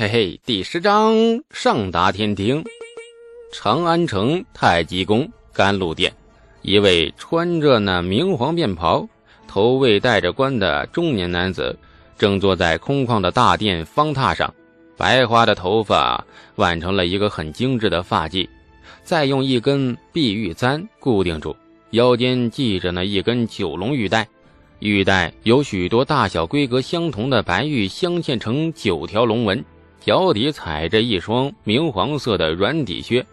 嘿嘿，第十章上达天庭，长安城太极宫甘露殿，一位穿着那明黄便袍、头未戴着冠的中年男子，正坐在空旷的大殿方榻上，白花的头发挽成了一个很精致的发髻，再用一根碧玉簪固定住，腰间系着那一根九龙玉带，玉带有许多大小规格相同的白玉镶嵌成九条龙纹。脚底踩着一双明黄色的软底靴，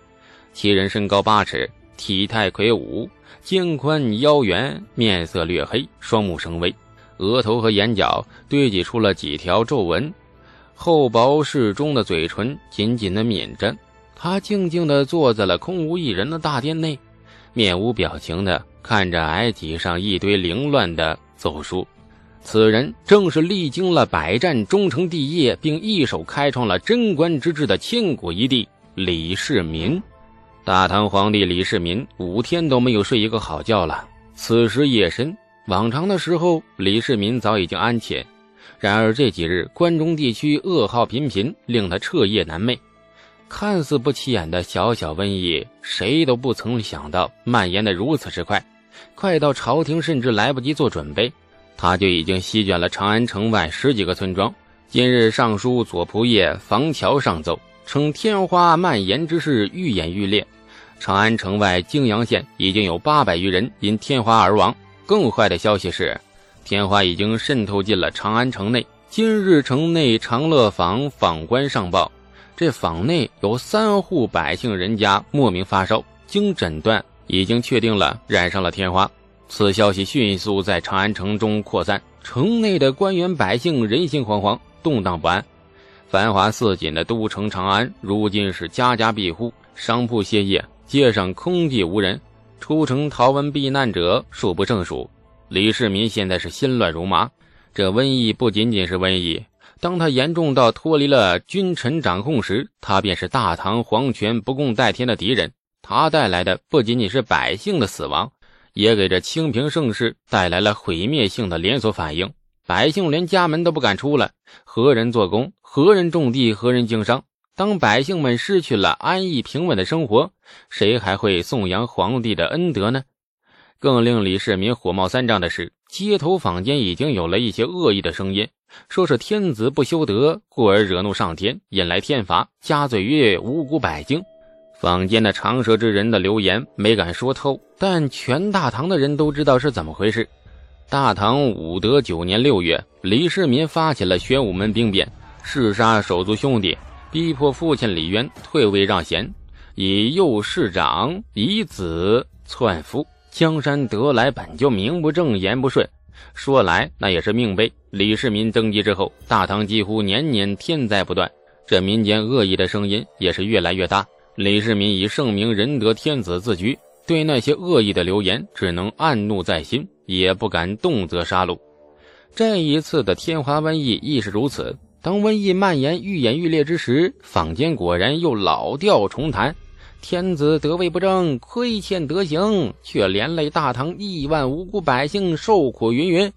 其人身高八尺，体态魁梧，肩宽腰圆，面色略黑，双目生微，额头和眼角堆积出了几条皱纹，厚薄适中的嘴唇紧紧的抿着。他静静地坐在了空无一人的大殿内，面无表情地看着矮几上一堆凌乱的奏书。此人正是历经了百战，终成帝业，并一手开创了贞观之治的千古一帝李世民。大唐皇帝李世民五天都没有睡一个好觉了。此时夜深，往常的时候，李世民早已经安寝。然而这几日，关中地区噩耗频频，令他彻夜难寐。看似不起眼的小小瘟疫，谁都不曾想到蔓延的如此之快，快到朝廷甚至来不及做准备。他就已经席卷了长安城外十几个村庄。今日尚书左仆射房桥上奏，称天花蔓延之势愈演愈烈。长安城外泾阳县已经有八百余人因天花而亡。更坏的消息是，天花已经渗透进了长安城内。今日城内长乐坊坊官上报，这坊内有三户百姓人家莫名发烧，经诊断已经确定了染上了天花。此消息迅速在长安城中扩散，城内的官员百姓人心惶惶，动荡不安。繁华似锦的都城长安，如今是家家闭户，商铺歇业，街上空寂无人，出城逃亡避难者数不胜数。李世民现在是心乱如麻，这瘟疫不仅仅是瘟疫，当他严重到脱离了君臣掌控时，他便是大唐皇权不共戴天的敌人。他带来的不仅仅是百姓的死亡。也给这清平盛世带来了毁灭性的连锁反应，百姓连家门都不敢出了。何人做工？何人种地？何人经商？当百姓们失去了安逸平稳的生活，谁还会颂扬皇帝的恩德呢？更令李世民火冒三丈的是，街头坊间已经有了一些恶意的声音，说是天子不修德，故而惹怒上天，引来天罚，加罪于无辜百姓。坊间的长舌之人的流言没敢说透，但全大唐的人都知道是怎么回事。大唐武德九年六月，李世民发起了玄武门兵变，弑杀手足兄弟，逼迫父亲李渊退位让贤，以幼弑长，以子篡夫。江山得来本就名不正言不顺，说来那也是命悲。李世民登基之后，大唐几乎年年天灾不断，这民间恶意的声音也是越来越大。李世民以圣明仁德天子自居，对那些恶意的流言只能暗怒在心，也不敢动辄杀戮。这一次的天花瘟疫亦是如此。当瘟疫蔓延愈演愈烈之时，坊间果然又老调重弹：天子得位不正，亏欠德行，却连累大唐亿万无辜百姓受苦云云。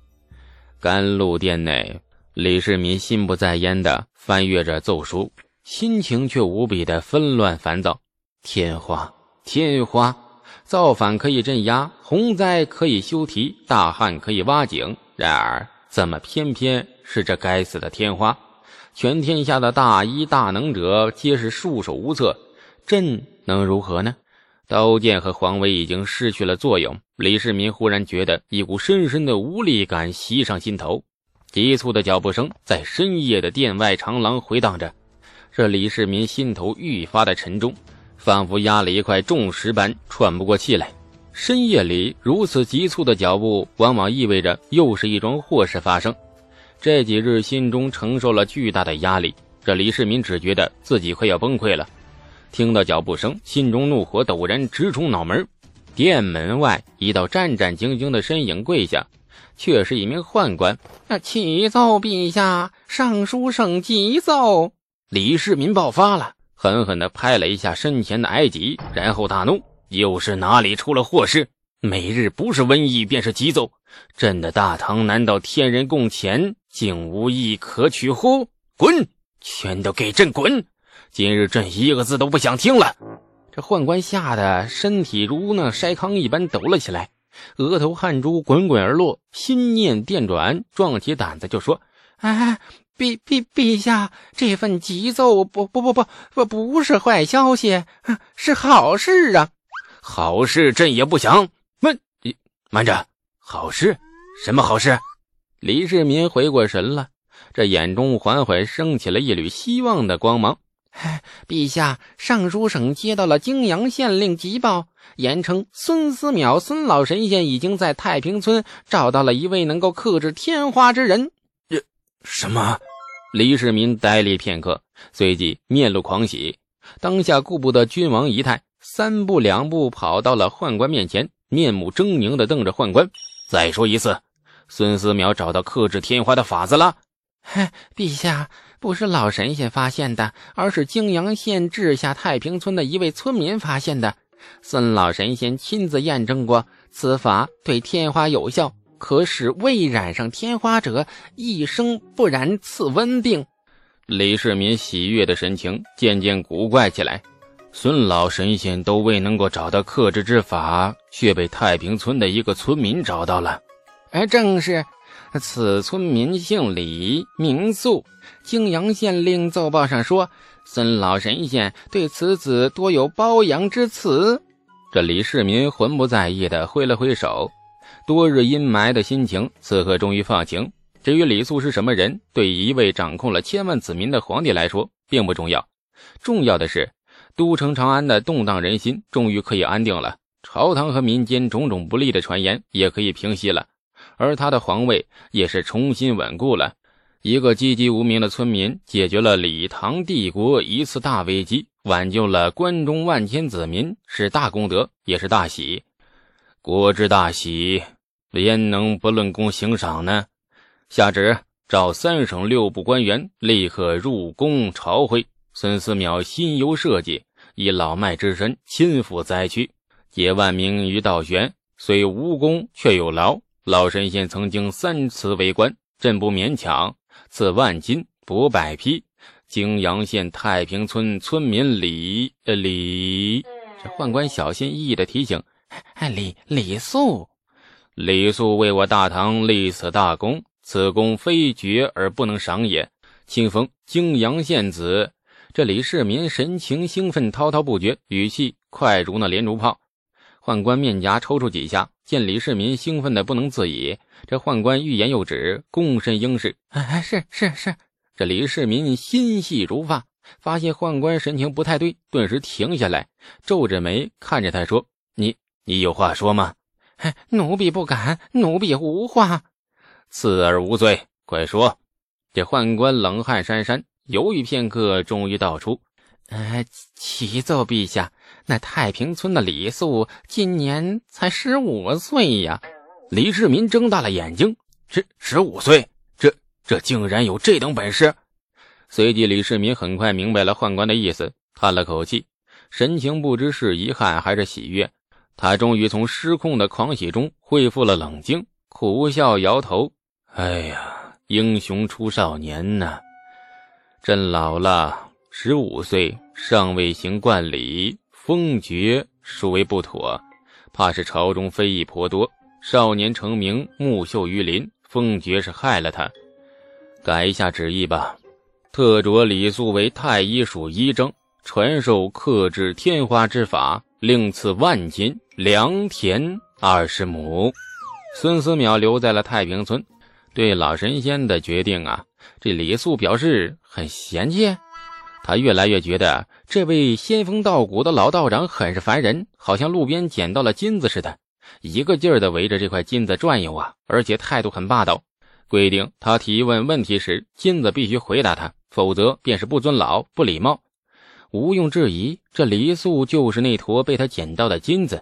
甘露殿内，李世民心不在焉地翻阅着奏书。心情却无比的纷乱烦躁。天花，天花，造反可以镇压，洪灾可以修堤，大旱可以挖井。然而，怎么偏偏是这该死的天花？全天下的大医大能者皆是束手无策，朕能如何呢？刀剑和皇威已经失去了作用。李世民忽然觉得一股深深的无力感袭上心头，急促的脚步声在深夜的殿外长廊回荡着。这李世民心头愈发的沉重，仿佛压了一块重石般喘不过气来。深夜里如此急促的脚步，往往意味着又是一桩祸事发生。这几日心中承受了巨大的压力，这李世民只觉得自己快要崩溃了。听到脚步声，心中怒火陡然直冲脑门。殿门外一道战战兢兢的身影跪下，却是一名宦官。那启奏陛下，尚书省急奏。李世民爆发了，狠狠地拍了一下身前的矮几，然后大怒：“又是哪里出了祸事？每日不是瘟疫便是疾走，朕的大唐难道天人共钱，竟无一可取乎？滚！”全都给朕滚！今日朕一个字都不想听了。这宦官吓得身体如那筛糠一般抖了起来，额头汗珠滚滚而落，心念电转，壮起胆子就说：“哎，陛陛陛下，这份急奏不不不不不不是坏消息，是好事啊！好事朕也不想。慢，慢着，好事？什么好事？”李世民回过神了。这眼中缓缓升起了一缕希望的光芒。陛下，尚书省接到了泾阳县令急报，言称孙思邈孙老神仙已经在太平村找到了一位能够克制天花之人。什么？李世民呆立片刻，随即面露狂喜，当下顾不得君王仪态，三步两步跑到了宦官面前，面目狰狞地瞪着宦官。再说一次，孙思邈找到克制天花的法子了。嘿，陛下，不是老神仙发现的，而是泾阳县治下太平村的一位村民发现的。孙老神仙亲自验证过，此法对天花有效，可使未染上天花者一生不染此瘟病。李世民喜悦的神情渐渐古怪起来。孙老神仙都未能够找到克制之法，却被太平村的一个村民找到了。哎，正是。此村民姓李，名素。泾阳县令奏报上说，孙老神仙对此子多有褒扬之词。这李世民浑不在意的挥了挥手，多日阴霾的心情此刻终于放晴。至于李素是什么人，对一位掌控了千万子民的皇帝来说并不重要。重要的是，都城长安的动荡人心终于可以安定了，朝堂和民间种种不利的传言也可以平息了。而他的皇位也是重新稳固了。一个籍籍无名的村民解决了李唐帝国一次大危机，挽救了关中万千子民，是大功德，也是大喜。国之大喜，焉能不论功行赏呢？下旨召三省六部官员立刻入宫朝会。孙思邈心忧社稷，以老迈之身亲赴灾区，解万民于倒悬，虽无功却有劳。老神仙曾经三次为官，朕不勉强，赐万金，补百匹。泾阳县太平村村民李李，这宦官小心翼翼的提醒：“李李素，李肃为我大唐立此大功，此功非绝而不能赏也，亲封泾阳县子。”这李世民神情兴奋，滔滔不绝，语气快如那连珠炮。宦官面颊抽搐几下。见李世民兴奋的不能自已，这宦官欲言又止，躬身应是：“哎，是是是。”这李世民心细如发，发现宦官神情不太对，顿时停下来，皱着眉看着他说：“你你有话说吗？”“奴婢不敢，奴婢无话。”“刺耳无罪，快说。”这宦官冷汗潸潸，犹豫片刻，终于道出：“呃，启奏陛下。”那太平村的李素今年才十五岁呀！李世民睁大了眼睛，十十五岁，这这竟然有这等本事！随即，李世民很快明白了宦官的意思，叹了口气，神情不知是遗憾还是喜悦。他终于从失控的狂喜中恢复了冷静，苦笑摇头：“哎呀，英雄出少年呐！朕老了，十五岁尚未行冠礼。”封爵殊为不妥，怕是朝中非议颇多。少年成名，木秀于林，封爵是害了他。改一下旨意吧，特着李肃为太医署医正，传授克制天花之法，另赐万金，良田二十亩。孙思邈留在了太平村，对老神仙的决定啊，这李肃表示很嫌弃。他越来越觉得这位仙风道骨的老道长很是烦人，好像路边捡到了金子似的，一个劲儿的围着这块金子转悠啊，而且态度很霸道，规定他提问问题时，金子必须回答他，否则便是不尊老、不礼貌。毋庸置疑，这李素就是那坨被他捡到的金子，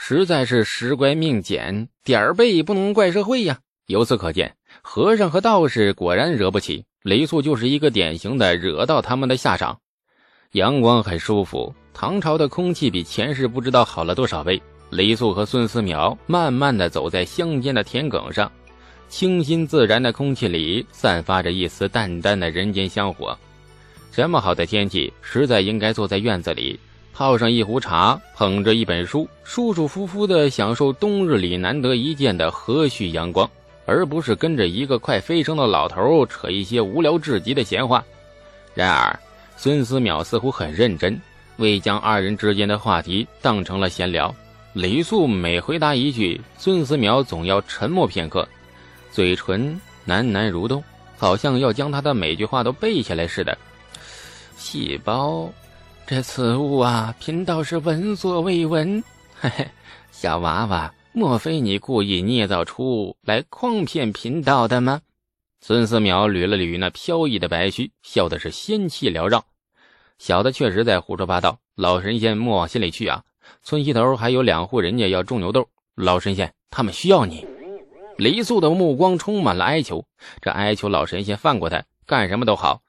实在是时乖命简，点儿背不能怪社会呀。由此可见，和尚和道士果然惹不起。雷素就是一个典型的惹到他们的下场。阳光很舒服，唐朝的空气比前世不知道好了多少倍。雷素和孙思邈慢慢的走在乡间的田埂上，清新自然的空气里散发着一丝淡淡的人间香火。这么好的天气，实在应该坐在院子里，泡上一壶茶，捧着一本书，舒舒服服的享受冬日里难得一见的和煦阳光，而不是跟着一个快飞升的老头扯一些无聊至极的闲话。然而，孙思邈似乎很认真，未将二人之间的话题当成了闲聊。李素每回答一句，孙思邈总要沉默片刻，嘴唇喃喃蠕动，好像要将他的每句话都背下来似的。细胞，这此物啊，贫道是闻所未闻。嘿嘿，小娃娃，莫非你故意捏造出来诓骗贫道的吗？孙思邈捋了捋那飘逸的白须，笑的是仙气缭绕。小的确实在胡说八道，老神仙莫往心里去啊。村西头还有两户人家要种牛豆，老神仙他们需要你。黎素的目光充满了哀求，这哀求老神仙放过他，干什么都好。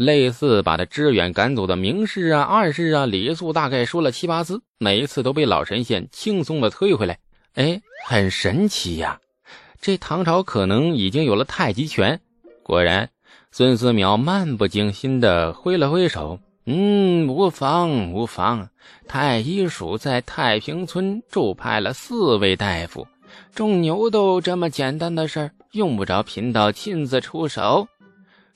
类似把他支援赶走的明事啊、暗事啊，李素大概说了七八次，每一次都被老神仙轻松的推回来。哎，很神奇呀！这唐朝可能已经有了太极拳。果然，孙思邈漫不经心的挥了挥手。嗯，无妨无妨。太医署在太平村驻派了四位大夫，种牛豆这么简单的事儿，用不着贫道亲自出手。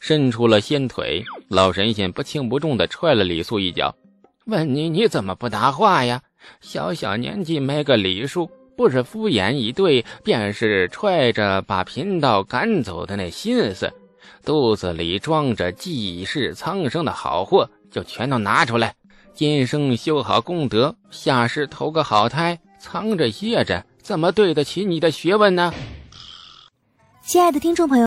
伸出了仙腿，老神仙不轻不重的踹了李素一脚，问你你怎么不答话呀？小小年纪没个礼数。不是敷衍以对，便是踹着把贫道赶走的那心思，肚子里装着济世苍生的好货，就全都拿出来。今生修好功德，下世投个好胎，藏着掖着，怎么对得起你的学问呢？亲爱的听众朋友，